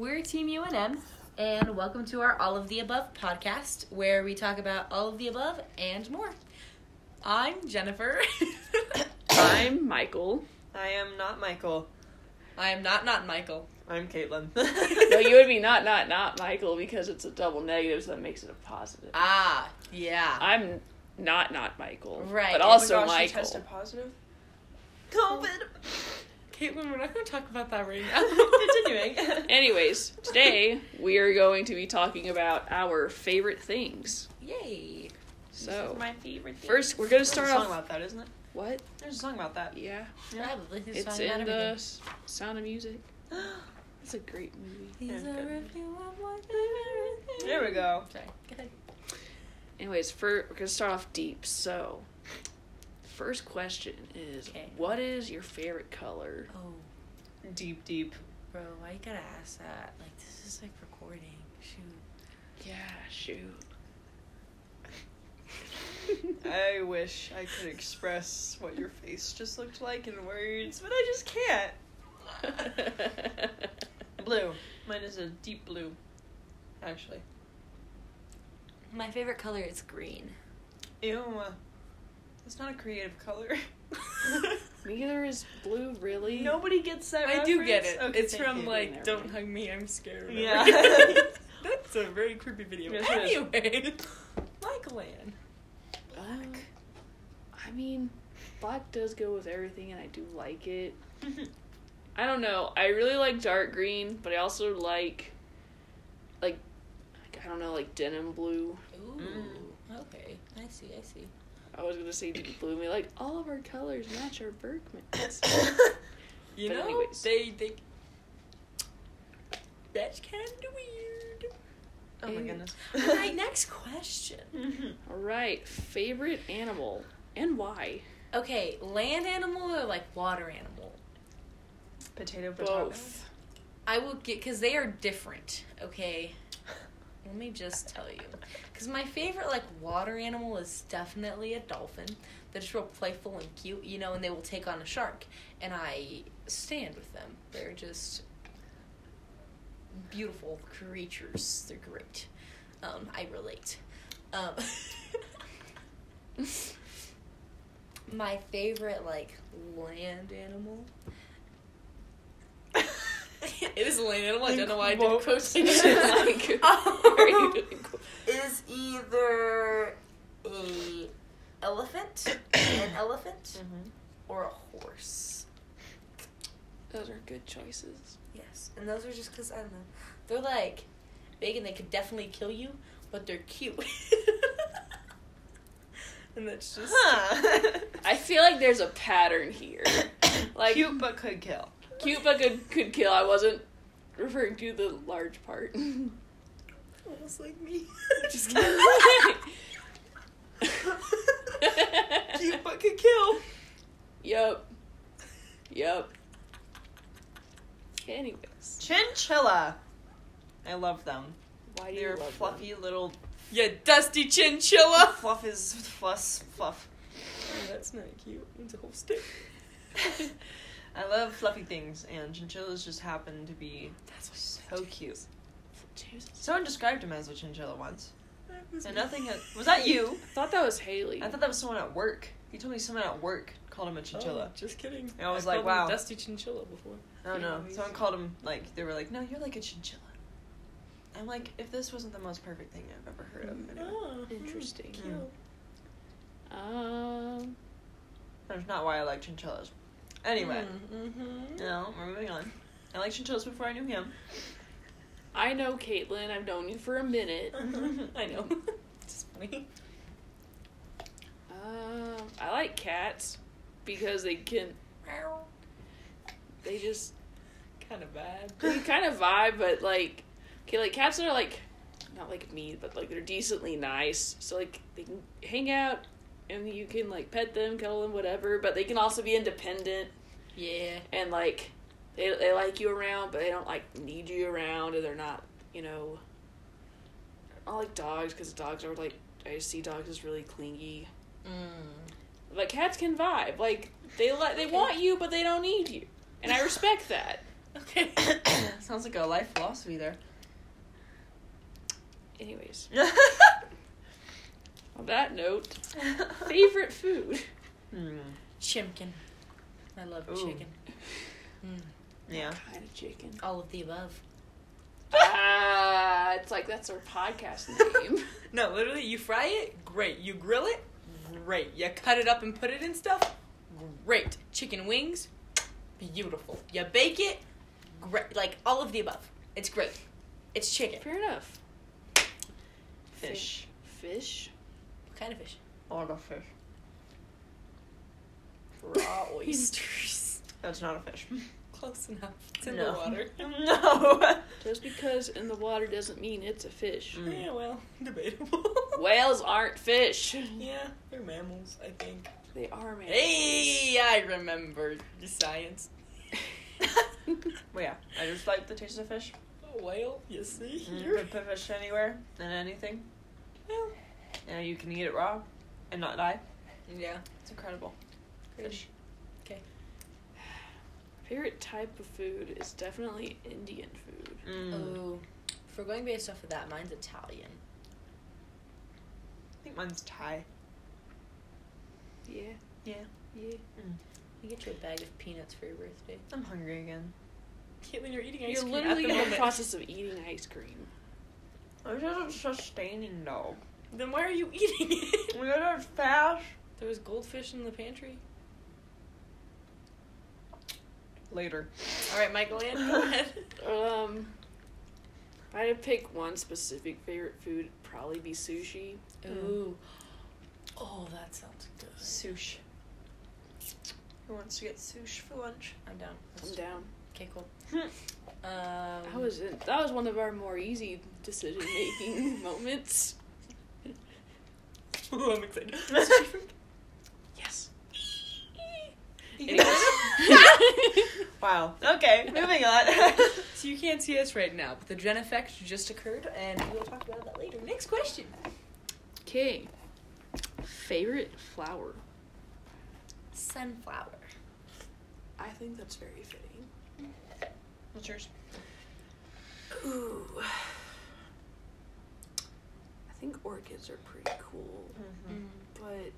We're Team UNM, and welcome to our All of the Above podcast, where we talk about all of the above and more. I'm Jennifer. I'm Michael. I am not Michael. I am not not Michael. I'm Caitlin. No, you would be not not not Michael because it's a double negative, so that makes it a positive. Ah, yeah. I'm not not Michael, Right. But Oh also oh my gosh, you Michael. tested positive. COVID. Caitlin, we're not going to talk about that right now. Continuing. Anyways, today we are going to be talking about our favorite things. Yay. So my favorite. Thing. first, we're gonna There's start a song off. about that, isn't it? What? There's a song about that. Yeah, Probably. It's, it's in the everything. S- Sound of Music. It's a great movie. These Yeah, are good. a few of my favorite things. There we go. Sorry. Go ahead. Anyways, for we're gonna start off deep. So, first question is, Okay. what is your favorite color? Oh, Deep, deep. bro, why you gotta ask that? Like, this is like recording. Shoot. Yeah, shoot. I wish I could express what your face just looked like in words, but I just can't. Blue. Mine is a deep blue. Actually. My favorite color is green. Ew. It's not a creative color. Neither is blue, really. Nobody gets that. I do get it. Okay, it's from you. like "Don't mind. Hug Me, I'm Scared." Yeah. That's a very creepy video. Yes, it is. anyway, Michael Ann. Um, I mean, black does go with everything, and I do like it. I don't know. I really like dark green, but I also like, like, I don't know, like denim blue. Ooh. Mm. Okay. I see. I see. I was gonna say deep blue. and be like, all of our colors match our Berkmans. You But know, anyways. they they. That's kind of weird. oh my goodness. All right. Next question. Mm-hmm. all right, favorite animal and why? Okay, land animal or like water animal? Potato, potato. Both. I will get because they are different. Okay, let me just tell you, because my favorite like water animal is definitely a dolphin. They're just real playful and cute, you know, and they will take on a shark, and I stand with them. They're just beautiful creatures. They're great. Um, I relate. Um, my favorite like land animal. it is a land. I don't know why I did Quote. quotations. Like, are you Um, doing cool? is either a elephant, an elephant, Mhm. or a horse. Those are good choices. Yes, and those are just because I don't know. They're like big and they could definitely kill you, but they're cute. and that's just Huh. I feel like there's a pattern here. Like Cute but could kill. Cute but could could kill. I wasn't referring to the large part. almost like me. Just kidding. Cute but could kill. Yep. Yep. Anyways, Chinchilla. I love them. why do you They're love fluffy little yeah, dusty chinchilla. fluff is fluff fluff. Oh, that's not cute. It's a whole stick. I love fluffy things, and chinchillas just happen to be That's so cute. Jesus. Someone described him as a chinchilla once, and nothing. Had, was that you? I thought that was Haley. I thought that was someone at work. He told me someone at work called him a chinchilla. Oh, just kidding. And I was I've like, called him wow. Dusty chinchilla before. Oh Yeah, no! he's- Someone called him like they were like, "No, you're like a chinchilla." I'm like, if this wasn't the most perfect thing I've ever heard of. Anyway. Oh, Interesting. cute. Hmm. Um. That's not why I like chinchillas. Anyway, Mm-hmm. no, we're moving on. I like chinchillas before I knew him. I know Caitlin. I've known you for a minute. I know. it's funny. Um, I like cats because they can. They just Kind of bad. they kind of vibe, but like, okay, like cats are like, not like me, but like they're decently nice. So like they can hang out, and you can like pet them, cuddle them, whatever. But they can also be independent Yeah. and like they they like you around, but they don't like need you around, and they're not, you know. I like dogs because dogs are like I see dogs as really clingy. Mm. Like cats can vibe, like they like they Okay. want you, but they don't need you, and I respect that. Okay. Sounds Sounds like a life philosophy there. Anyways, on that note, favorite food. Hmm. Chimkin. I love Ooh. chicken. Mm. Yeah. Kind of chicken. All of the above. Ah, it's like that's our podcast name. No, literally, you fry it, great. You grill it, great. You cut it up and put it in stuff, great. Chicken wings, beautiful. You bake it, great. Like all of the above. It's great. It's chicken. Fair enough. Fish. Fish. What kind of fish? A lot of fish. Raw oysters. That's not a fish. Close enough. It's in No. the water. no. Just because in the water doesn't mean it's a fish. Mm. Yeah, well, debatable. Whales aren't fish. yeah, they're mammals, I think. They are mammals. Hey, I remember the science. Well, yeah. I just like the taste of fish. A whale, you see You here. could put fish anywhere and anything. Well, And you can eat it raw and not die. yeah. It's incredible. Fish. Okay. Favorite type of food is definitely Indian food. Mm. Oh, if we're going based off of that, mine's Italian. I think mine's Thai. Yeah. Yeah. Yeah. You get you a bag of peanuts for your birthday. I'm hungry again. Caitlin, you're eating ice cream. You're literally in the process of eating ice cream. I'm just sustaining though. Then why are you eating it? We gotta fast. There was goldfish in the pantry. Later. All right, Michael, Ann, go ahead. Um, if I had to pick one specific favorite food, it'd probably be sushi. Ooh. Oh, that sounds good. Sushi. Who wants to get sushi for lunch? I'm down. I'm down. Okay, cool. Hmm. Um, That was it. That was one of our more easy decision making moments. Ooh, I'm excited. Yes. wow. Okay, moving on. so you can't see us right now, but the Gen effect just occurred, and we'll talk about that later. Next question. Okay. Favorite flower. Sunflower. I think that's very fitting. What's yours? Ooh. I think orchids are pretty cool, Mm-hmm. but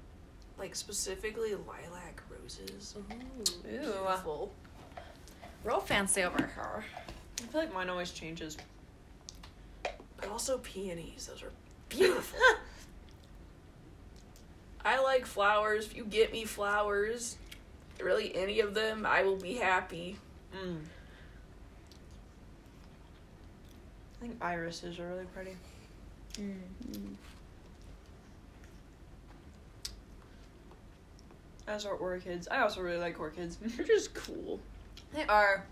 like specifically lilac roses. Ooh. Ew. Beautiful. Real fancy over here. I feel like mine always changes. But also peonies. Those are beautiful. I like flowers. If you get me flowers, really any of them, I will be happy. Mm. I think irises are really pretty. Mm. As are orchids. I also really like orchids. They're just cool. they are.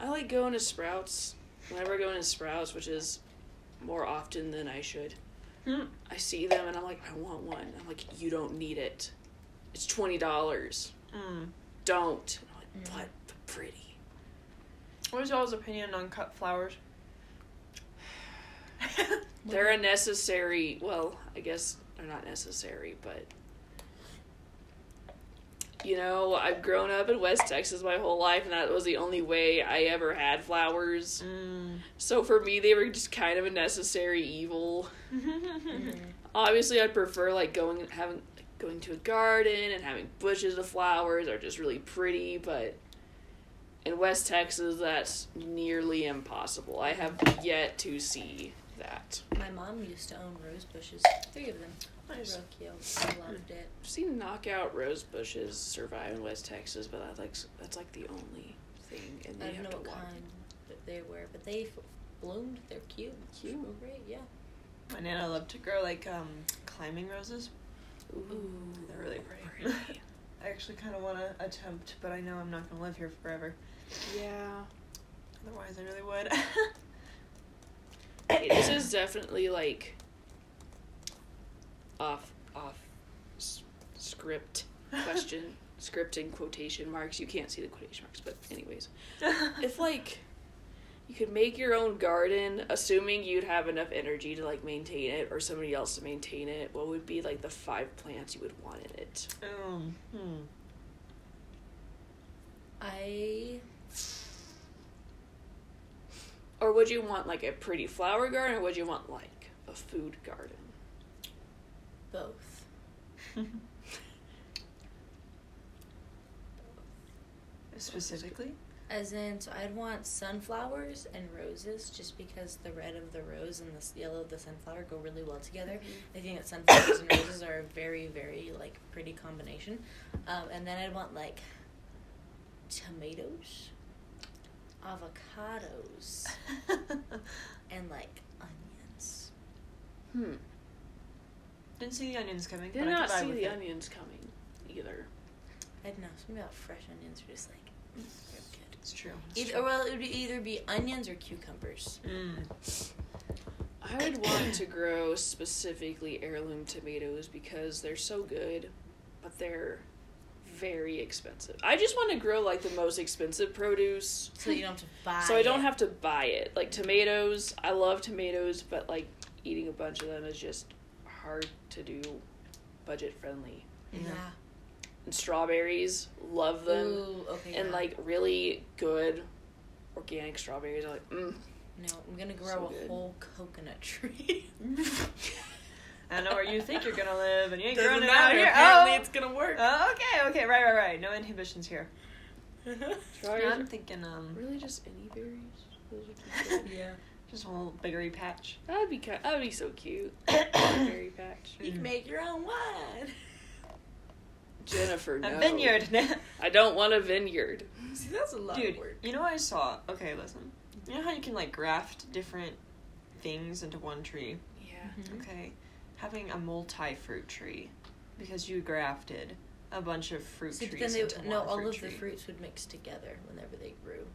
I like going to Sprouts. Whenever I go into Sprouts, which is more often than I should, Hmm. I see them and I'm like, I want one. I'm like, you don't need it. It's twenty dollars. Mm. Don't. I'm like, Mm. what? But pretty. What is y'all's opinion on cut flowers? They're a necessary. Well, I guess they're not necessary, but you know, I've grown up in West Texas my whole life, and that was the only way I ever had flowers. Mm. So for me, they were just kind of a necessary evil. Mm. Obviously, I'd prefer like going having going to a garden and having bushes of flowers are just really pretty, but in West Texas, that's nearly impossible. I have yet to see that. My mom used to own rose bushes. Three of them. Nice. Real cute. I loved it. I've seen knockout rose bushes survive in West Texas, but that's like that's like the only thing, and I don't have know to what water. kind that they were, but they f- bloomed. They're cute. Cute. Real great, yeah. My nana loved to grow like um climbing roses. Ooh, They're really pretty. I actually kind of want to attempt, but I know I'm not gonna live here forever. yeah, Otherwise, I really would. Okay, this is definitely like off off s- script question script in quotation marks. You can't see the quotation marks, but anyways, if like you could make your own garden, assuming you'd have enough energy to like maintain it or somebody else to maintain it, what would be like the five plants you would want in it? um, hmm. I Or would you want like a pretty flower garden, or would you want like a food garden? Both. Specifically? As in, so I'd want sunflowers and roses, just because the red of the rose and the yellow of the sunflower go really well together. I think that sunflowers and roses are a very, very like pretty combination. Um, and then I'd want like tomatoes, avocados, and like onions. Hmm. Didn't see the onions coming. Did but not could see the it. onions coming either. I don't know. Something about fresh onions are just like mm, they're good. It's true. It's Either, true. well, it would be either be onions or cucumbers. Mm. I would want to grow specifically heirloom tomatoes because they're so good, but they're very expensive. I just want to grow like the most expensive produce So you don't have to buy. so I don't it. have to buy it. Like tomatoes, I love tomatoes, but like eating a bunch of them is just hard to do budget friendly. Yeah. And strawberries, love them. Ooh, okay. And yeah. like really good organic strawberries are like, mm. No, I'm gonna grow So a good. whole coconut tree. I know where you think you're gonna live, and you ain't Doesn't growing it matter. out here. Apparently, Oh. it's gonna work. Oh, okay, okay, right, right, right. No inhibitions here. strawberries Yeah, I'm thinking, um, really just any berries. Those would be good. yeah. just a little berry patch. That'd be kind. That'd be so cute. Berry patch. You can make your own wine. Jennifer, no. A vineyard. I don't want a vineyard. See, that's a lot Dude, of work. you know what I saw? Okay, listen. You know how you can like graft different things into one tree? Yeah. Mhm. Okay, having a multi-fruit tree because you grafted a bunch of fruit See, but trees then into no, one all fruit of tree. the fruits would mix together whenever they grew.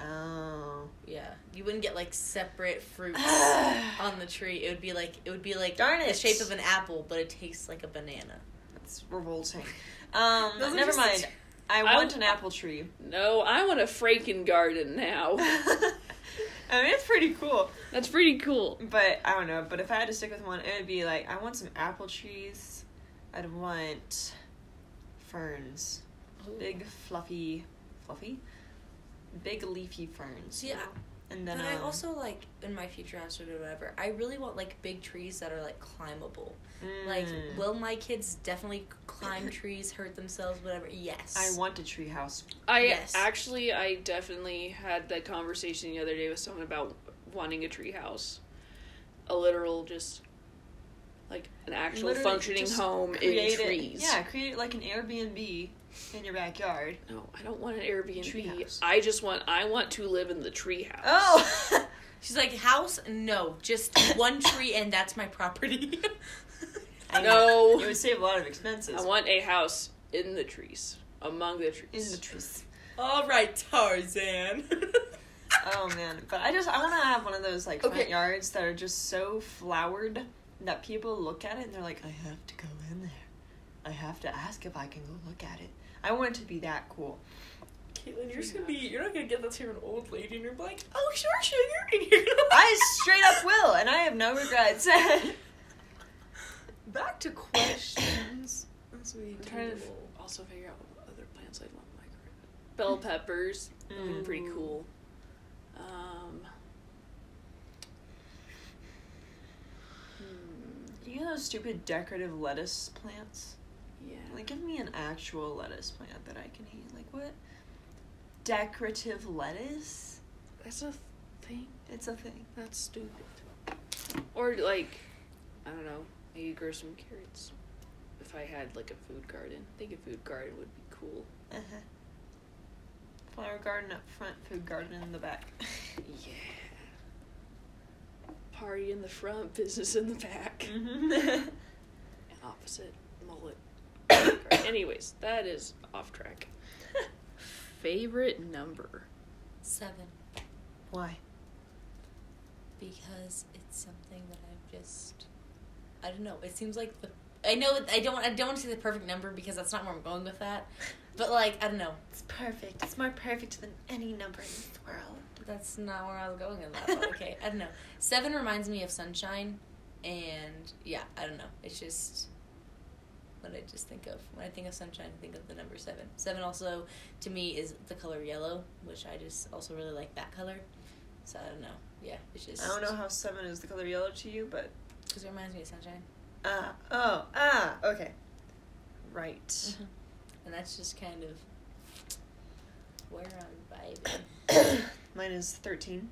Oh. Yeah, you wouldn't get like separate fruits on the tree. It would be like it would be like Darn the it. shape of an apple, but it tastes like a banana. That's revolting. Um, Those never just- mind. I I- want an apple tree. No, I want a Franken garden now. I mean, it's pretty cool. That's pretty cool. But I don't know. But if I had to stick with one, it would be like I want some apple trees. I'd want ferns, big fluffy, fluffy, big leafy ferns. I- and then but I um, also like in my future house or whatever. I really want like big trees that are like climbable. Like, mm, will my kids definitely climb trees, hurt themselves, whatever? Yes. I want a tree house. I Yes. actually, I definitely had that conversation the other day with someone about wanting a tree house, a literal just like an actual Literally functioning home in Create it- trees. Yeah, create like an Airbnb in your backyard. No, I don't want an Airbnb. Treehouse. I just want I want to live in the tree house. Oh. She's like, house? No, just one tree, and that's my property. I know. It would save a lot of expenses. I want a house in the trees, among the trees. in the trees. All right, Tarzan. Oh man, but I just I want to have one of those like front Okay. yards that are just so flowered that people look at it and they're like, I have to go in there. I have to ask if I can go look at it. I want it to be that cool. Caitlin, you're just gonna be, you're not gonna get that to an old lady and you're like, oh, sure, sugar. And you're gonna I straight up will, and I have no regrets. Back to questions. As we I'm trying to also figure out what other plants I'd want in my garden. Bell peppers, mm. pretty cool. Um, hmm, you know those stupid decorative lettuce plants? yeah. Like, give me an actual lettuce plant that I can eat. Like, what? Decorative lettuce? That's a thing. It's a thing. That's stupid. Or like, I don't know. Maybe grow some carrots. If I had like a food garden, I think a food garden would be cool. Uh-huh. Flower garden up front, food garden in the back. Yeah. Party in the front, business in the back. mm-hmm. And opposite mullet. Anyways, that is off track. Favorite number? Seven. Why? because it's something that I've just I don't know. It seems like the I know I don't I don't want to say the perfect number because that's not where I'm going with that. But like I don't know. It's perfect. It's more perfect than any number in this world. That's not where I was going in that. But okay, I don't know. Seven reminds me of sunshine, and yeah, I don't know. It's just what I just think of when I think of sunshine. I think of the number seven. Seven also to me is the color yellow, which I just also really like that color. So I don't know. Yeah, it's just. I don't know how seven is the color yellow to you, but Because it reminds me of sunshine. ah oh ah okay, right. Mm-hmm. And that's just kind of where I'm vibing. Mine is thirteen.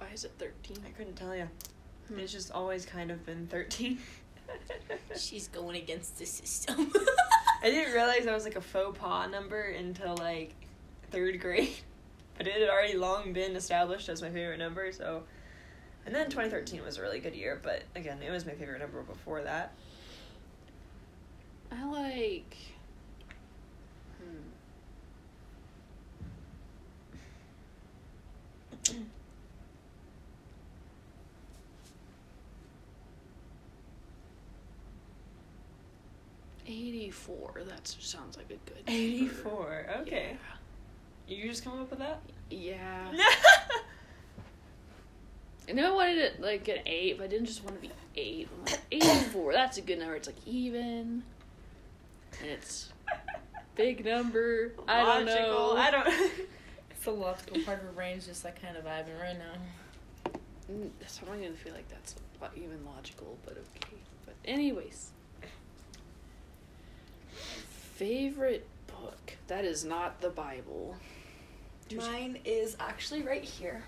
Why is it 13? I couldn't tell you. Hmm. It's just always kind of been thirteen. She's going against the system. I didn't realize that was like a faux pas number until like third grade, but it had already long been established as my favorite number. So, and then 2013 was a really good year, but again, it was my favorite number before that. I like. Hmm. Eighty-four. That sounds like a good. number. 84. Okay, you just come up with that? Yeah. I know I wanted it like an eight, but I didn't just want to be eight. I'm like eighty-four. That's a good number. It's like even, and it's big number. I don't Logical. know. I don't. it's a logical part of her brain's just like kind of vibing right now. Mm, So I'm gonna feel like that's even logical, but okay. But anyways, favorite book that is not the Bible. Mine is actually right here.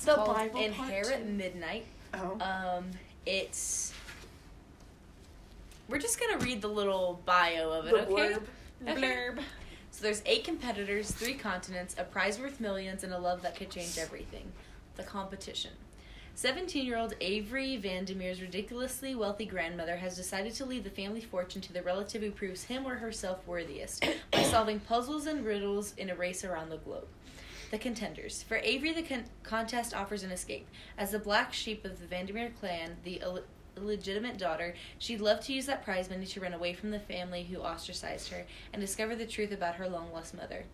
It's The called Bible Inherit? Midnight. oh. Um, it's. We're just gonna read the little bio of it, The okay? blurb. Okay. Blurb. So there's eight competitors, three continents, a prize worth millions, and a love that could change everything. The competition. 17 year old Avery Vandermeer's ridiculously wealthy grandmother has decided to leave the family fortune to the relative who proves him or herself worthiest by solving puzzles and riddles in a race around the globe. The contenders. For Avery, the con- contest offers an escape. As the black sheep of the Vandermeer clan, the Ill- illegitimate daughter, she'd love to use that prize money to run away from the family who ostracized her and discover the truth about her long lost mother.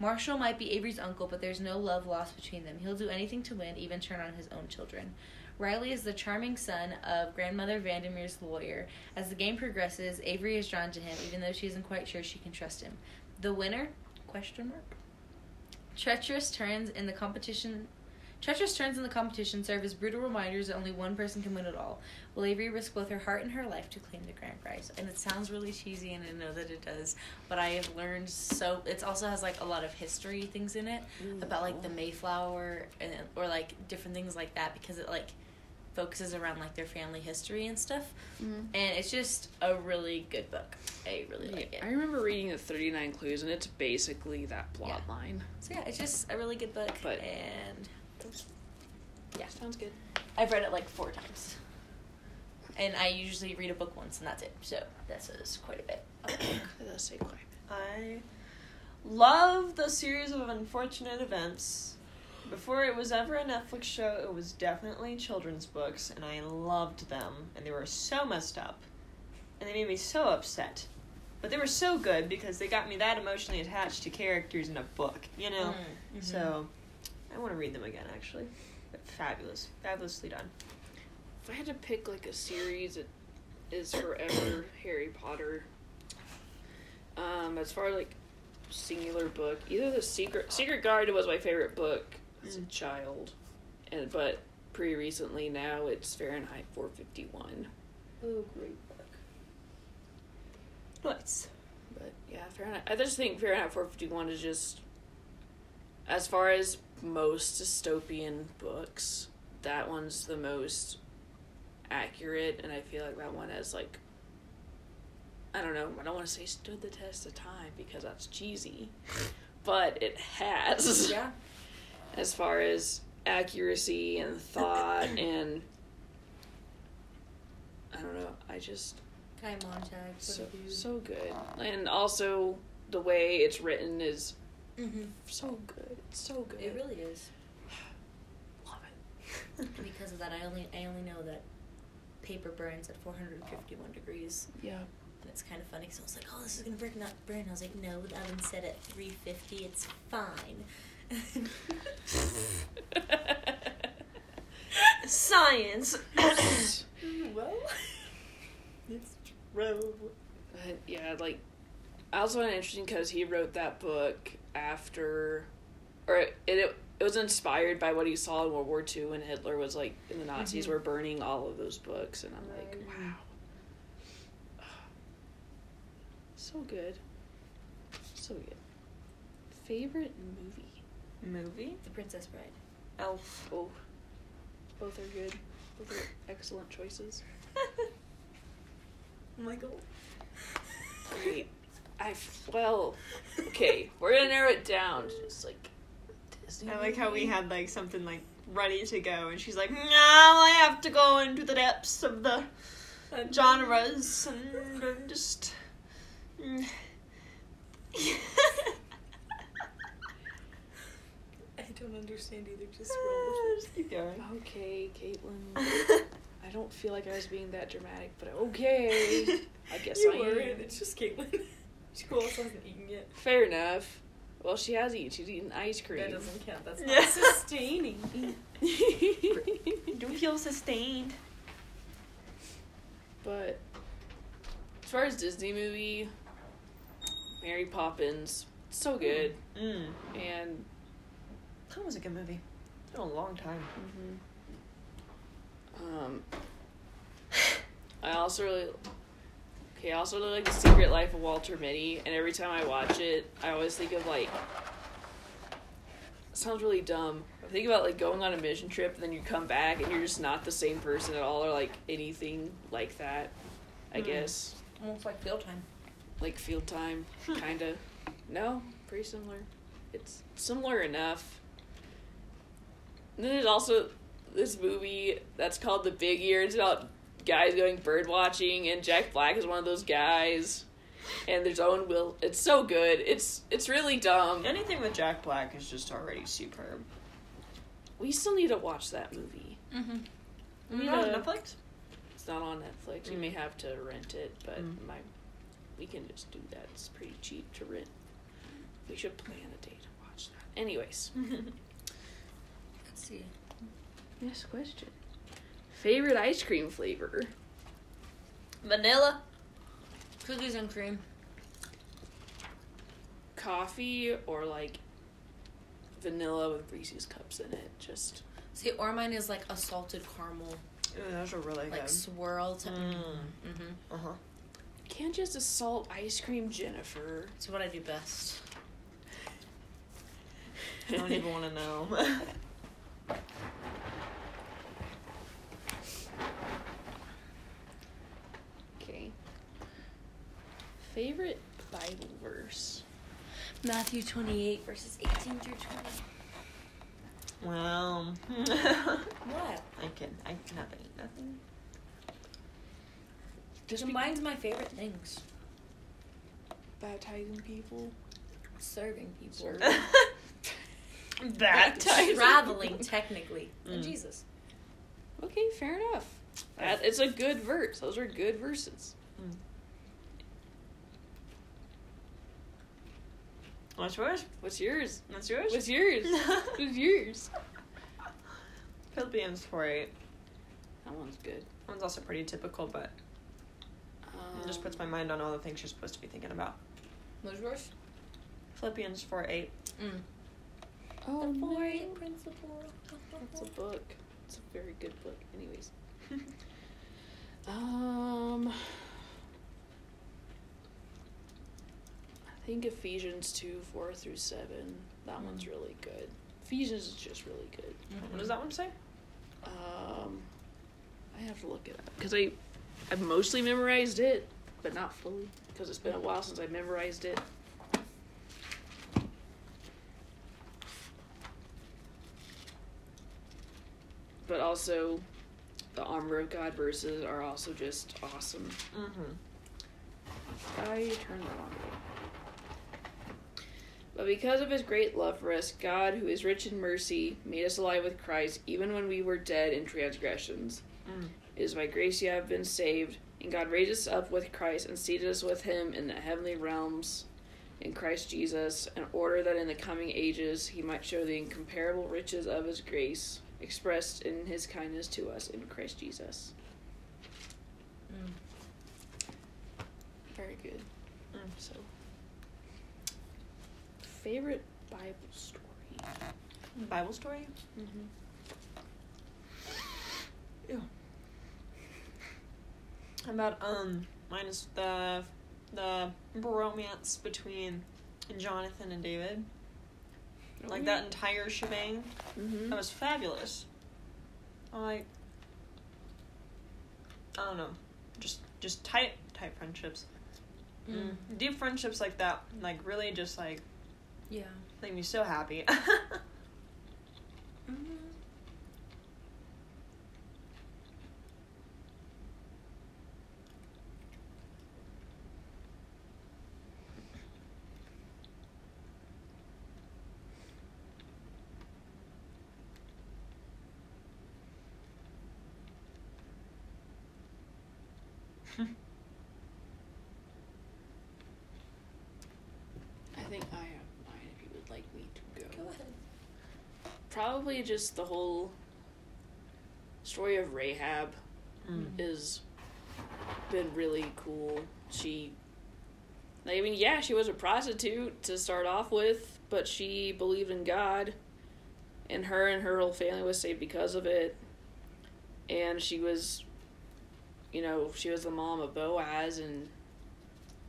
Marshall might be Avery's uncle, but there's no love lost between them. He'll do anything to win, even turn on his own children. Riley is the charming son of grandmother Vandermeer's lawyer. As the game progresses, Avery is drawn to him, even though she isn't quite sure she can trust him. The winner? Question mark. Treacherous turns in the competition. Treacherous turns in the competition serve as brutal reminders that only one person can win it all. Will Avery risk both her heart and her life to claim the grand prize? And it sounds really cheesy, and I know that it does, but I have learned so. It also has like a lot of history things in it about like the Mayflower and or like different things like that because it like focuses around like their family history and stuff. Mm. And it's just a really good book. I really like Yeah, it. I remember reading the 39 Clues, and it's basically that plot Yeah. line. So yeah, it's just a really good book, But- and Yeah. Sounds good. I've read it like four times. And I usually read a book once, and that's it. So that says quite a bit. of the does say quite a bit. I love the series of unfortunate events. Before it was ever a Netflix show, it was definitely children's books, and I loved them. And they were so messed up. And they made me so upset. But they were so good because they got me that emotionally attached to characters in a book, you know? Mm, mhm. So, I want to read them again, actually. But fabulous. Fabulously done. If I had to pick like a series, it is forever Harry Potter. Um, as far as like singular book, either the Secret Secret Garden was my favorite book as a Mm. child, and but pretty recently now it's Fahrenheit 451. Oh, great book. Nice. But yeah, Fahrenheit. I just think Fahrenheit 451 is just, as far as most dystopian books, that one's the most accurate, and I feel like that one has like. I don't know. I don't want to say stood the test of time because that's cheesy, but it has. Yeah. As far as accuracy and thought and. I don't know. I just Guy Montag. so so good, and also the way it's written is Mm-hmm. so good. It's so good. It really is. love it. Because of that, I only I only know that paper burns at 451 degrees, Yeah. and it's kind of funny because I was like, "Oh, this is gonna burn, not burn." I was like, "No, the oven set at 350. It's fine." Science! well, it's true. But yeah, like I also find it interesting because he wrote that book after, or it, it it was inspired by what he saw in World War II when Hitler was like, and the Nazis Mhm. were burning all of those books, and I'm like, Right. wow, so good, so good. Favorite movie? Movie? The Princess Bride. Elf. Oh, both are good. Both are excellent choices. Michael. Great. I well, okay. We're gonna narrow it down. Just like Disney. I like how we had like something like ready to go, and she's like, "Now I have to go into the depths of the genres and I'm just." Mm. mm." I don't understand either. Just Just keep going. Okay, Caitlin. I don't feel like I was being that dramatic, but okay. I guess you I were. am. It's just Caitlin. she also hasn't eaten yet. Fair enough. Well, she has eaten. She's eaten ice cream. That doesn't count. That's not Yeah. sustaining. Don't feel sustained. but as far as Disney movie, Mary Poppins, so good. Mm. And That was a good movie. It's been a long time. um, I also really. Okay, I also really like The Secret Life of Walter Mitty, and every time I watch it, I always think of like. Sounds really dumb. I think about like going on a mission trip, and then you come back, and you're just not the same person at all, or like anything like that. I Hmm. guess Almost like field time. like field time, kind of. No, pretty similar. It's similar enough. And then there's also this movie that's called The Big Year. It's about guys going bird watching, and Jack Black is one of those guys. And there's Owen Will. It's so good. It's it's really dumb. Anything with Jack Black is just already superb. We still need to watch that movie. Mm-hmm. We Not on Netflix? It's not on Netflix. You Mm. may have to rent it, but Mm. my we can just do that. It's pretty cheap to rent. We should plan a day to watch that. Anyways, Let's see. next question. Favorite ice cream flavor? Vanilla. Cookies and cream. Coffee or like vanilla with Reese's cups in it? Just See, or mine is like a salted caramel, Ooh, those are really like good. swirl. To- Mm. Mm-hmm. Uh huh. can't just assault ice cream, Jennifer. It's what I do best. I don't even want to know. Okay. Favorite Bible verse? Matthew 28, verses 18 through 20. well, What? I can. I can nothing, Nothing. Just So mine's my favorite things. baptizing people. Serving people. Serving. Baptizing. Traveling, technically. And Mm. Jesus. Okay, fair enough. That, it's a good verse. Those are good verses. What's yours? What's yours? What's yours? What's yours? What's yours? Philippians 4 8. That one's good. That One's also pretty typical, but Um, it just puts my mind on all the things you're supposed to be thinking about. What's yours? Philippians 4 8. Mm. Oh the no. principle. It's a book. It's a very good book. Anyways. Um. I think Ephesians 2 4 through 7. That one's really good. Ephesians is just really good. What does that one say? Um, I have to look it up because I, I've mostly memorized it, but not fully because it's been a while since I memorized it. But also, the armor of God verses are also just awesome. Mm-hmm. I turned the wrong way. But because of his great love for us, God, who is rich in mercy, made us alive with Christ, even when we were dead in transgressions. Mm. It is by grace you have been saved, and God raised us up with Christ and seated us with him in the heavenly realms in Christ Jesus, in order that in the coming ages he might show the incomparable riches of his grace expressed in his kindness to us in Christ Jesus. Mm. Very good. Mm. So, favorite Bible story? Bible story. Mm-hmm. About um, minus the the romance between Jonathan and David. Like that entire shebang. Mm-hmm. That was fabulous. I Like, I don't know, just just tight tight friendships. Mm. Deep friendships like that, like really just like Yeah. make me so happy. Mm-hmm. I think I have mine if you would like me to go. Go ahead. Probably just the whole story of Rahab Mm. is been really cool. She I mean, yeah, she was a prostitute to start off with, but she believed in God and her and her whole family was saved because of it. And she was you know, she was the mom of Boaz and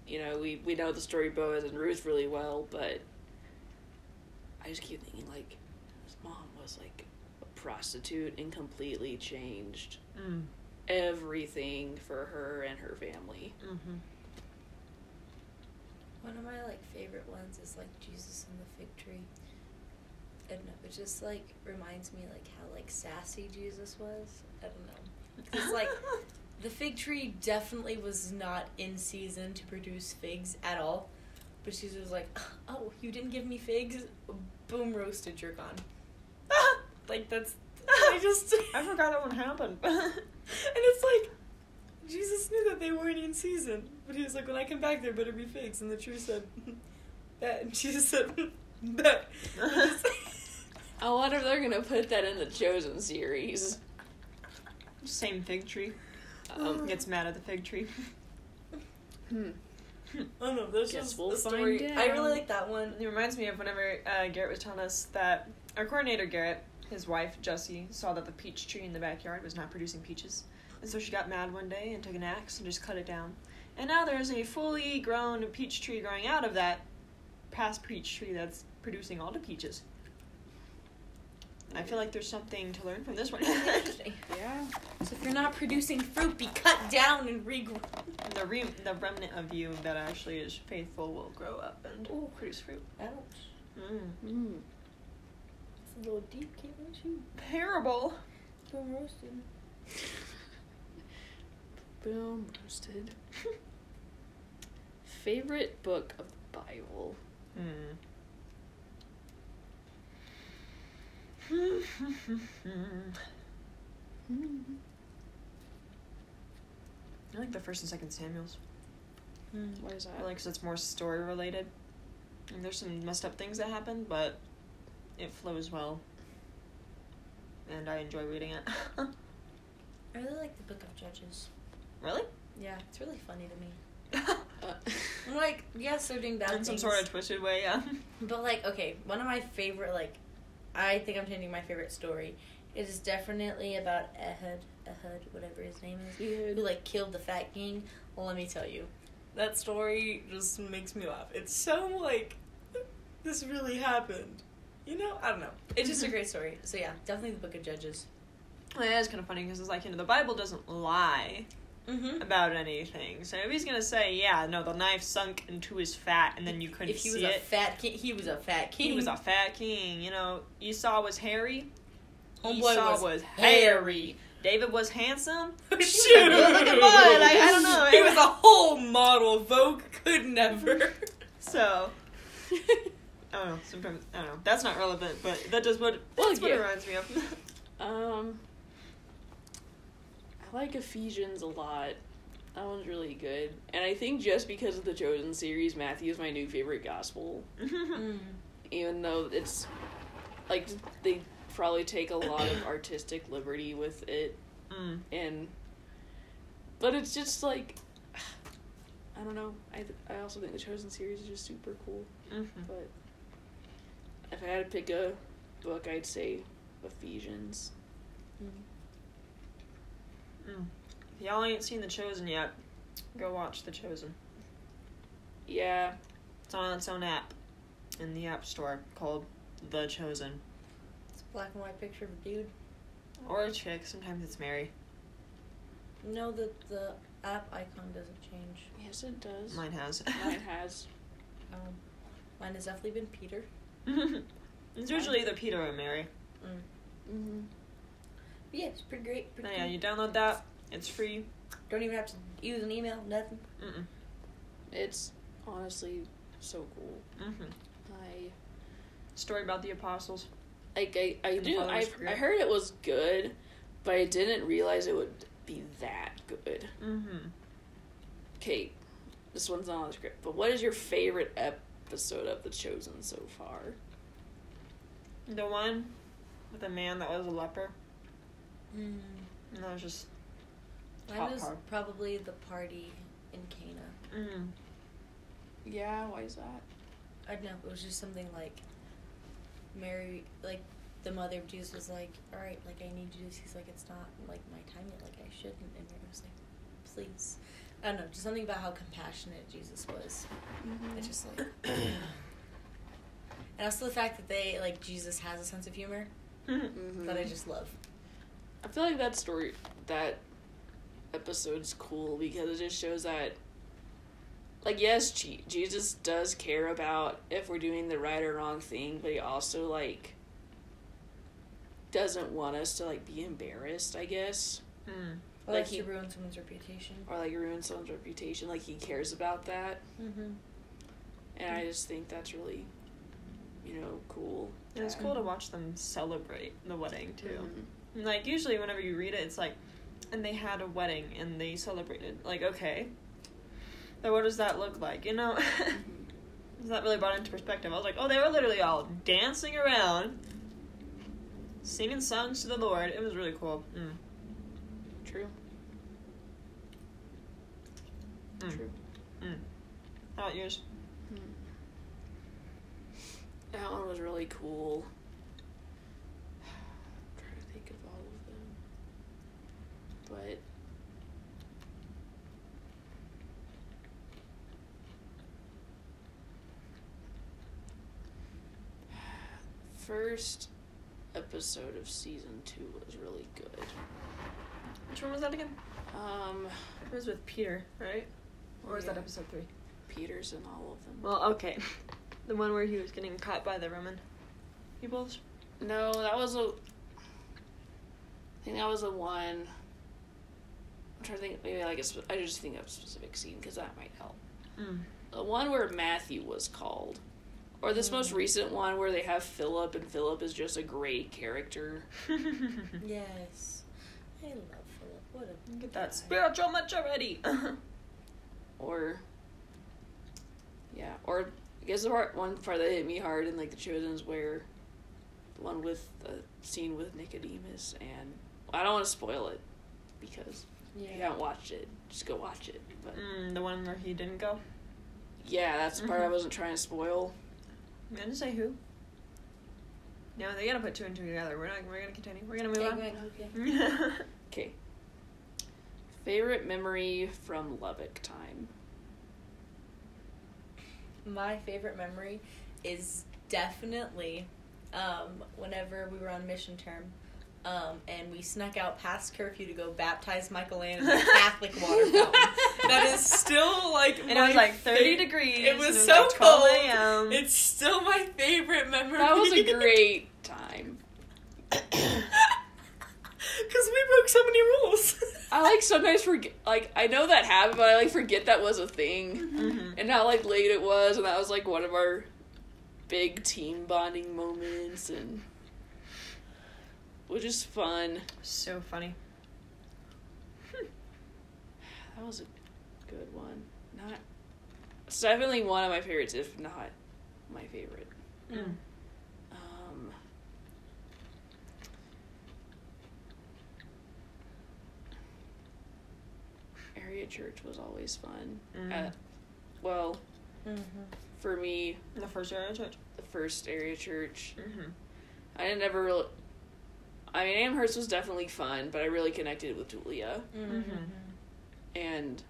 you know, we we know the story of Boaz and Ruth really well, but I just keep thinking like was like a prostitute and completely changed Mm. everything for her and her family. Mm-hmm. One of my like favorite ones is like Jesus and the fig tree. I don't know. It just like reminds me like how like sassy Jesus was. I don't know. It's like the fig tree definitely was not in season to produce figs at all. But Jesus was like, "Oh, you didn't give me figs? Boom, roasted. You're gone." Like that's. I just. I forgot that one happened. And it's like, Jesus knew that they weren't in season, but he was like, when I come back, there better be figs. And the tree said, that. And Jesus said, that. I wonder if they're gonna put that in the Chosen series. Same fig tree. Um, Gets mad at the fig tree. hmm. I don't know. There's Guess just we'll the story. find I really like that one. It reminds me of whenever uh, Garrett was telling us that our coordinator Garrett, his wife Jessie, saw that the peach tree in the backyard was not producing peaches, and so she got mad one day and took an axe and just cut it down. And now there's a fully grown peach tree growing out of that past peach tree that's producing all the peaches. I feel like there's something to learn from this one. Yeah. So if you're not producing fruit, be cut down and regrow. the re- the remnant of you that actually is faithful will grow up and Ooh. produce fruit. Ouch. Mm. Mm. A little deep. Shoot. Parable. Boom roasted. Boom roasted. Favorite book of the Bible. Hmm. I like the first and second Samuels. What is I that? like 'cause it's more story related. And there's some messed up things that happen, but it flows well. And I enjoy reading it. I really like the Book of Judges. really? Yeah, it's really funny to me. I'm like, yes, they're doing bad In some sort of twisted way, yeah. But like, okay, one of my favorite, like, I think I'm changing my favorite story. It is definitely about Ehud, Ehud, whatever his name is, Ehud. who like killed the fat king. Well, let me tell you, that story just makes me laugh. It's so like, this really happened. You know, I don't know. It's just a great story. So yeah, definitely the Book of Judges. Well, yeah, it's kind of funny because it's like, you know, the Bible doesn't lie Mm-hmm. about anything. So if he's going to say, yeah, no, the knife sunk into his fat and then you couldn't If he was a it. fat king, he was a fat king. He was a fat king. You know, Esau was hairy. Homeboy Esau was was, hairy. hairy. David was handsome. Shoot! Good looking boy. Like, I don't know. He was a whole model. Vogue could never. So, I don't know. Sometimes I don't know. That's not relevant, but that does what Well, that's what it reminds me of. Um, I like Ephesians a lot. That one's really good, and I think just because of the Chosen series, Matthew is my new favorite gospel. Mm. Even though it's like they probably take a lot of artistic liberty with it, mm. and but it's just like I don't know. I I also think the Chosen series is just super cool. hmm But if I had to pick a book, I'd say Ephesians. Mm. If y'all ain't seen The Chosen yet, go watch The Chosen. Yeah, It's on its own app in the App Store called The Chosen. It's a black and white picture of a dude. Or a chick, sometimes it's Mary. No, the the app icon doesn't change. yes, it does. Mine has. Mine has. Um, mine has definitely been Peter. It's usually either Peter or Mary. Mm. Mm-hmm. Yeah, it's pretty great. Pretty Oh, yeah, cool. you download that. It's free. don't even have to use an email. Nothing. Mm-mm. It's honestly so cool. Mm-hmm. I Story about the apostles. like I I And do I I heard it was good, but I didn't realize it would be that good. Mm-hmm. Okay, this one's not on the script, but what is your favorite episode of The Chosen so far? The one with the man that was a leper. Mm. And that was just. Mine Top was part. probably the party in Cana. Mm. Yeah, why is that? I don't know. It was just something like Mary, like the mother of Jesus was like, "All right, like I need you." to He's like, "It's not like my time yet. Like I shouldn't." And Mary was like, "Please." I don't know. Just something about how compassionate Jesus was. It's just like, and also the fact that they like Jesus has a sense of humor Mm-hmm. that I just love. I feel like that story, that episode's cool because it just shows that, like, yes, Je- Jesus does care about if we're doing the right or wrong thing, but he also, like, doesn't want us to, like, be embarrassed, I guess, Mm. Or Like like he- to ruin someone's reputation. or, like, ruin someone's reputation. Like, he cares about that, Mm-hmm. and I just think that's really, you know, cool. It was cool to watch them celebrate the wedding too. Mhm. Like usually, whenever you read it, it's like, and they had a wedding and they celebrated. Like okay, but what does that look like? You know, it's not really brought into perspective. I was like, oh, they were literally all dancing around, singing songs to the Lord. It was really cool. Mm. True. Mm. True. Mm. How about yours? That one was really cool. I'm trying to think of all of them. But first episode of season two was really good. Which one was that again? Um It was with Peter, right? Or was that episode three? Peters and all of them. Well, okay, the one where he was getting caught by the Roman people? No, that was a. I think that was the one. I'm trying to think. Maybe like a spe- I just think of a specific scene because that might help. Mm. The one where Matthew was called, or this most recent one where they have Philip and Philip is just a great character. Yes, I love Philip. What a Get that guy. spiritual maturity. Or. Yeah, or I guess the part one part that hit me hard in like the Chosen is where, the one with the scene with Nicodemus and I don't want to spoil it, because if you haven't watched it, just go watch it. But mm, the one where he didn't go. yeah, that's the part I Mhm. wasn't trying to spoil. I'm gonna say who. No, they gotta put two and two together. We're not. We're gonna continue. We're gonna move go on. okay. Okay. Favorite memory from Lubbock time. My favorite memory is definitely um, whenever we were on mission term. Um, and we snuck out past curfew to go baptize Michael Ann in the Catholic water fountain. That is still like and it was like 30 fa- degrees. It was and so like cold. It's still my favorite memory. That was a great time. Because we broke so many rules. I like sometimes forget like I know that happened, but I like forget that was a thing. Mhm. And how like late it was and that was like one of our big team bonding moments and which is fun. So funny. That was a good one. Not it's definitely one of my favorites, if not my favorite. Mm. Um, area church was always fun. Mm. Uh, well, mm-hmm. for me, The first area church. the first area church. Mm-hmm. I didn't ever really. I mean, Amherst was definitely fun, but I really connected with Julia, Mm-hmm. and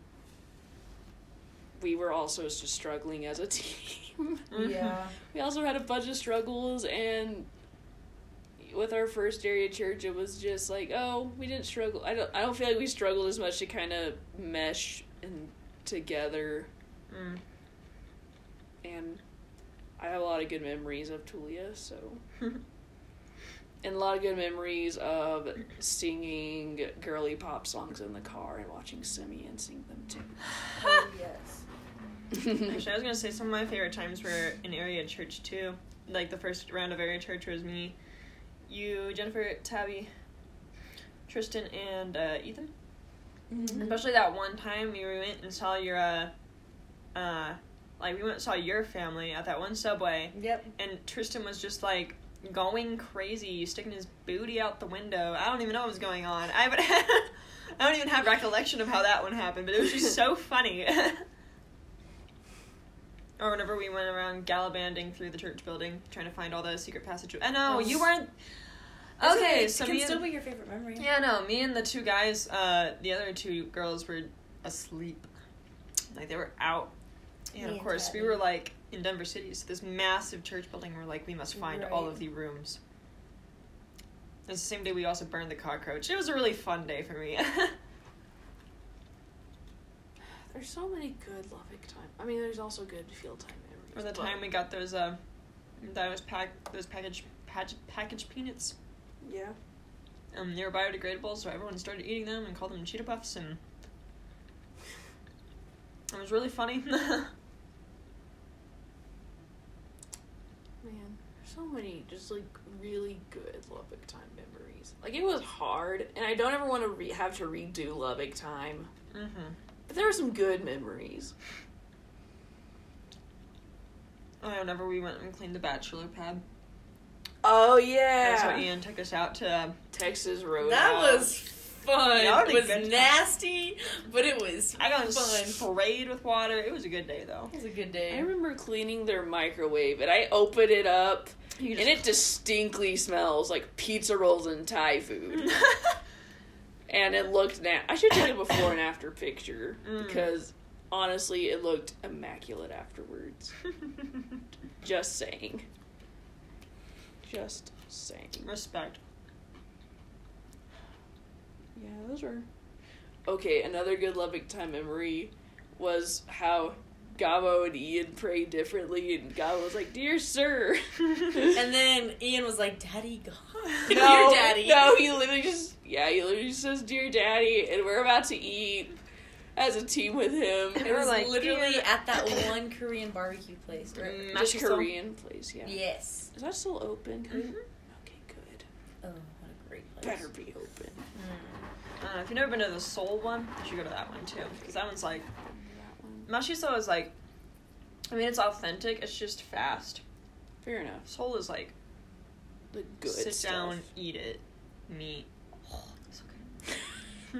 we were also just struggling as a team. Yeah. we also had a bunch of struggles, and with our first area church, it was just like, oh, we didn't struggle. I don't. I don't feel like we struggled as much to kind of mesh and together, Mm. and I have a lot of good memories of Tulia. So. and a lot of good memories of singing girly pop songs in the car and watching Simeon sing them too. Oh, yes. Actually, I was gonna say some of my favorite times were in area church too. Like the first round of area church was me, you, Jennifer, Tabby, Tristan, and uh, Ethan. Mm-hmm. Especially that one time we went and saw your, uh, uh, like we went and saw your family at that one subway, Yep. and Tristan was just like going crazy, sticking his booty out the window. I don't even know what was going on. I would, I don't even have recollection of how that one happened, but it was just so funny. or whenever we went around gallivanding through the church building, trying to find all the secret passages. I know you weren't. Okay, so it can still and, be your favorite memory. yeah, no, me and the two guys, uh, the other two girls were asleep, like they were out. And Me of and course, we were like in Denver City, so this massive church building. We're like, we must find all of the rooms. It was the same day we also burned the cockroach. It was a really fun day for me. There's so many good Lubbock time. I mean, there's also good field time memories. or the but- time we got those uh, those pack those packaged packaged peanuts. Yeah. Um, they were biodegradable, so everyone started eating them and called them Cheeto Puffs, and it was really funny. Man, there's so many just like really good Lubbock time memories. Like it was hard, and I don't ever want to re- have to redo Lubbock time. mm-hmm. But there were some good memories. Oh, whenever we went and cleaned the bachelor pad, Oh yeah, that's what Ian took us out to. uh, Texas Road. That was fun. That was it was nasty, but it was I got fun. sprayed with water. It was a good day though. It was a good day. I remember cleaning their microwave, and I opened it up, You and it distinctly smells like pizza rolls and Thai food. and it looked na- I should take a before and after picture Mm. because honestly, it looked immaculate afterwards. Just saying. Just saying. Respect. Yeah, those are. Okay, another good Lubbock time memory was how Gabo and Ian pray differently, and Gabo was like, "Dear sir," and then Ian was like, "Daddy, God, no, Dear Daddy." no, he literally just yeah, he literally just says, "Dear Daddy," and we're about to eat as a team with him. It We're was like, literally "Dear-" at that one Korean barbecue place. Right? Mm. Just? Korean place, yeah. Yes. Is that still open? Mhm. Okay, good. Oh, what a great place. Better be open. Mm. Uh, if you've never been to the Seoul one, you should go to that one too, because that one's like Mashiso is like. I mean, it's authentic. It's just fast. Fair enough. Seoul is like The good sit stuff. down, eat it, meat. Oh, that's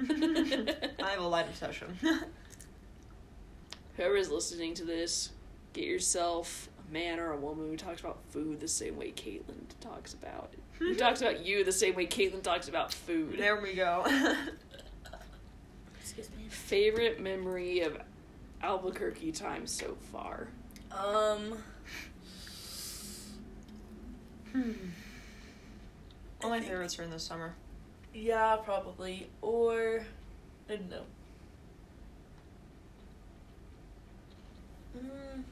okay. I have a light obsession. Whoever is listening to this, get yourself a man or a woman who talks about food the same way Caitlin talks about it. Who talks about you the same way Caitlin talks about food. there we go. Excuse me. Favorite memory of Albuquerque time so far? Um. All my favorites are in the summer. Yeah, probably. Or I don't know. Mm,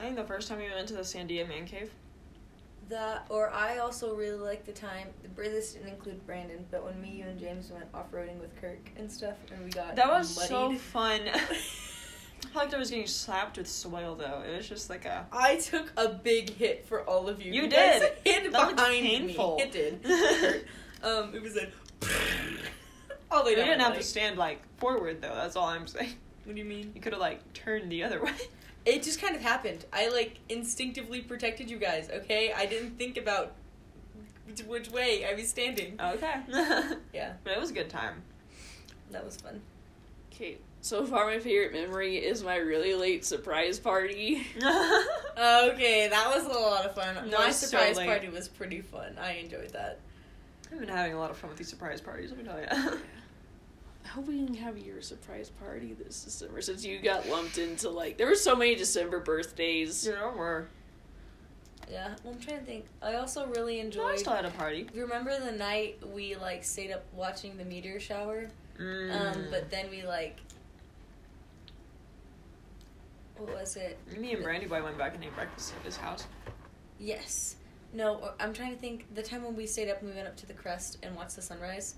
I think the first time we went to the Sandia Man Cave. That or I also really like the time. the This didn't include Brandon, but when me, you, and James went off roading with Kirk and stuff, and we got That was so fun. I felt like I was getting slapped with soil though. It was just like a. I took a big hit for all of you. You did. That behind painful. me. It did. It um, it was like. all the You way down didn't have to stand like forward though. That's all I'm saying. What do you mean? You could have like turned the other way. It just kind of happened. I like instinctively protected you guys. Okay, I didn't think about which- which way I was standing. Okay. Yeah, but it was a good time. that was fun. Okay, So far, my favorite memory is my really late surprise party. Okay, that was a lot of fun. No, My it's so surprise party was pretty fun. I enjoyed that. I've been having a lot of fun with these surprise parties, let me tell you. I hope we can have your surprise party this December since you got lumped into like there were so many December birthdays. you know, we're. Yeah, well, I'm trying to think. I also really No, I still had a party. You remember the night we like stayed up watching the meteor shower? Mm. Um, but then we like. What was it? Me and Brandy Boy went back and ate breakfast at his house. Yes. No, I'm trying to think. The time when we stayed up and we went up to the crest and watched the sunrise,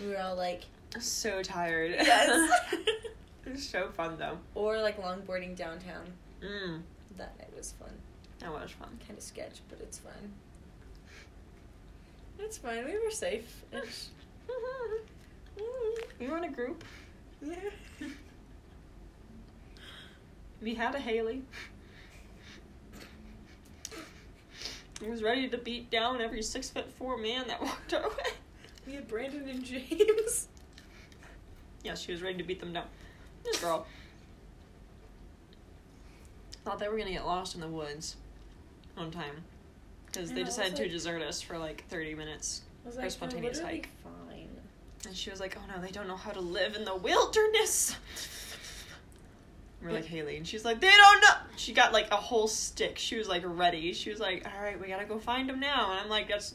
we were all like, So tired. Yes. it was so fun though. or like longboarding downtown. Mm. That night was fun. That was fun. Kind of sketch, but it's fun. It's fine. We were safe. We were in a group. yeah. We had a Haley. He was ready to beat down every six foot four man that walked our way. We had Brandon and James. Yes, she was ready to beat them down. This girl. Thought they were gonna get lost in the woods one time. Because they decided to it- desert us for like 30 minutes. For a like, spontaneous hike." Fine. And she was like, oh no, they don't know how to live in the wilderness. We're like, Haley. And she's like, they don't know. She got like a whole stick. She was like ready. She was like, all right, we gotta go find them now. And I'm like, that's,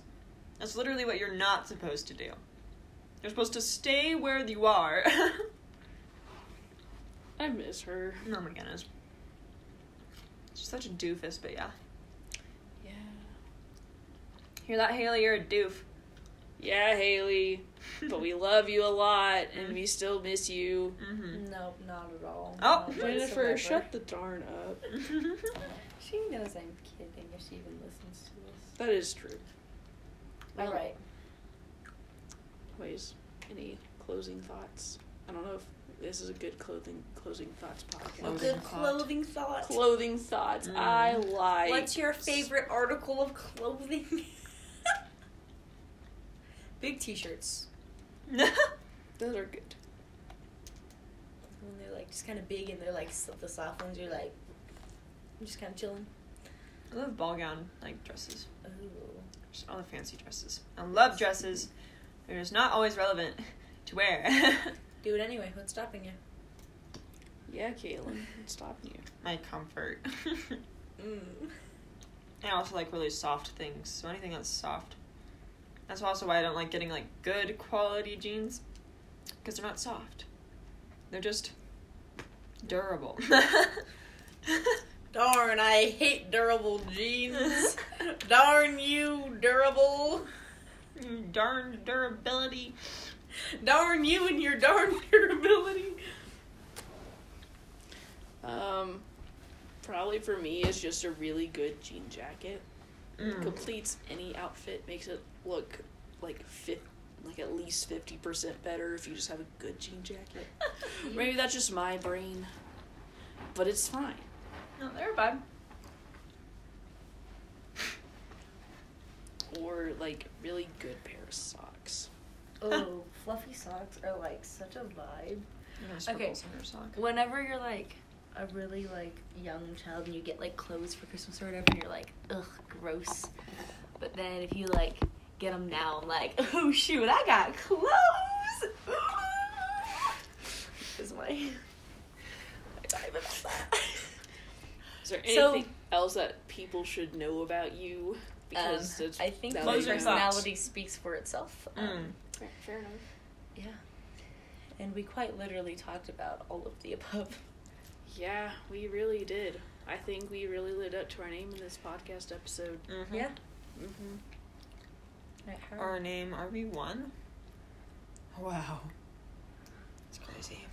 that's literally what you're not supposed to do. You're supposed to stay where you are. I miss her. my goodness. She's such a doofus, but yeah. Yeah. Hear that, Haley? You're a doof. Yeah, Haley. But we love you a lot and we still miss you. Mm-hmm. Nope, not at all. Oh. Not Jennifer, whatsoever. shut the darn up. She knows I'm kidding if she even listens to us. That is true. All right. Ways. Any closing thoughts? I don't know if this is a good clothing closing thoughts A podcast. Clothing good thought. clothing thought. Clothing thoughts. Mm. I like. What's your favorite article of clothing? Big t-shirts. Those are good. When they're like just kind of big and they're like the soft ones, you're like, I'm just kind of chilling. I love ball gown like dresses. Ooh. Just all the fancy dresses. I love dresses. They're just not always relevant to wear. Do it anyway. What's stopping you? Yeah, Caitlin. What's stopping you? My comfort. Mm. I also like really soft things. So anything that's soft. That's also why I don't like getting like good quality jeans because they're not soft. They're just durable. Darn, I hate durable jeans. Darn you, durable. Darn durability. Darn you and your darn durability. Um, probably for me is just a really good jean jacket. Mm. Completes any outfit, makes it look like fit, like at least fifty percent better if you just have a good jean jacket. Maybe that's just my brain, but it's fine. No, they're bad. Or like really good pair of socks. Oh, fluffy socks are like such a vibe. You Okay. sprinkles in sock. Whenever you're like a really like young child and you get like clothes for Christmas or whatever, and you're like, ugh, gross. But then if you like get them now, I'm like, oh shoot, I got clothes. Is my my vibe about that. Is there So- anything else that people should know about you? Because Um, it's, I think that my way Closing you- personality speaks for itself. Um, Mm. Fair, fair enough. Yeah. And we quite literally talked about all of the above. Yeah, we really did. I think we really lived up to our name in this podcast episode. Mhm. Yeah. Mm-hmm. Our name, are we one? Wow. It's crazy.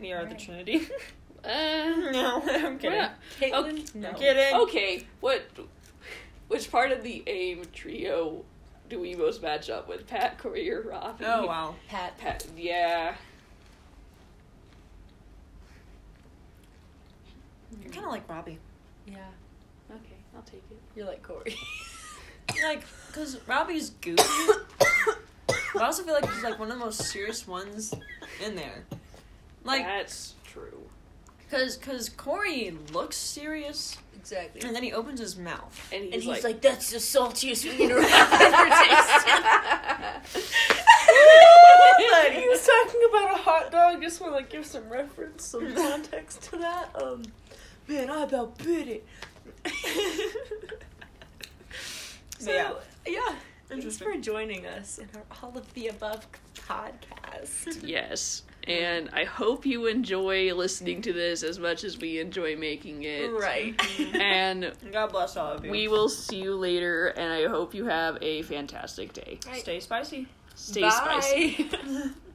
We are the Trinity. Uh, no, I'm we're kidding. not- Caitlin, Okay. no. I'm kidding. Okay, what? Which part of the AIM trio do we most match up with? Pat, Corey, or Robbie? Oh wow. Pat. Pat, yeah. You're kind of like Robbie. Yeah. Okay, I'll take it. You're like Corey. Like, cause Robbie's goofy, But I also feel like he's like one of the most serious ones in there. Like, That's true. Cause, cause Corey looks serious, Exactly. and then he opens his mouth. And he's, And he's like, like, "That's the saltiest wiener I've ever tasted." but he was talking about a hot dog. Just want to like give some reference, some context to that. Um, man, I about bit it. so Yeah. yeah, thanks for joining us in our all of the above podcast. yes. And I hope you enjoy listening to this as much as we enjoy making it. Right. And God bless all of you. we will see you later, and I hope you have a fantastic day. stay spicy. Stay Bye. spicy.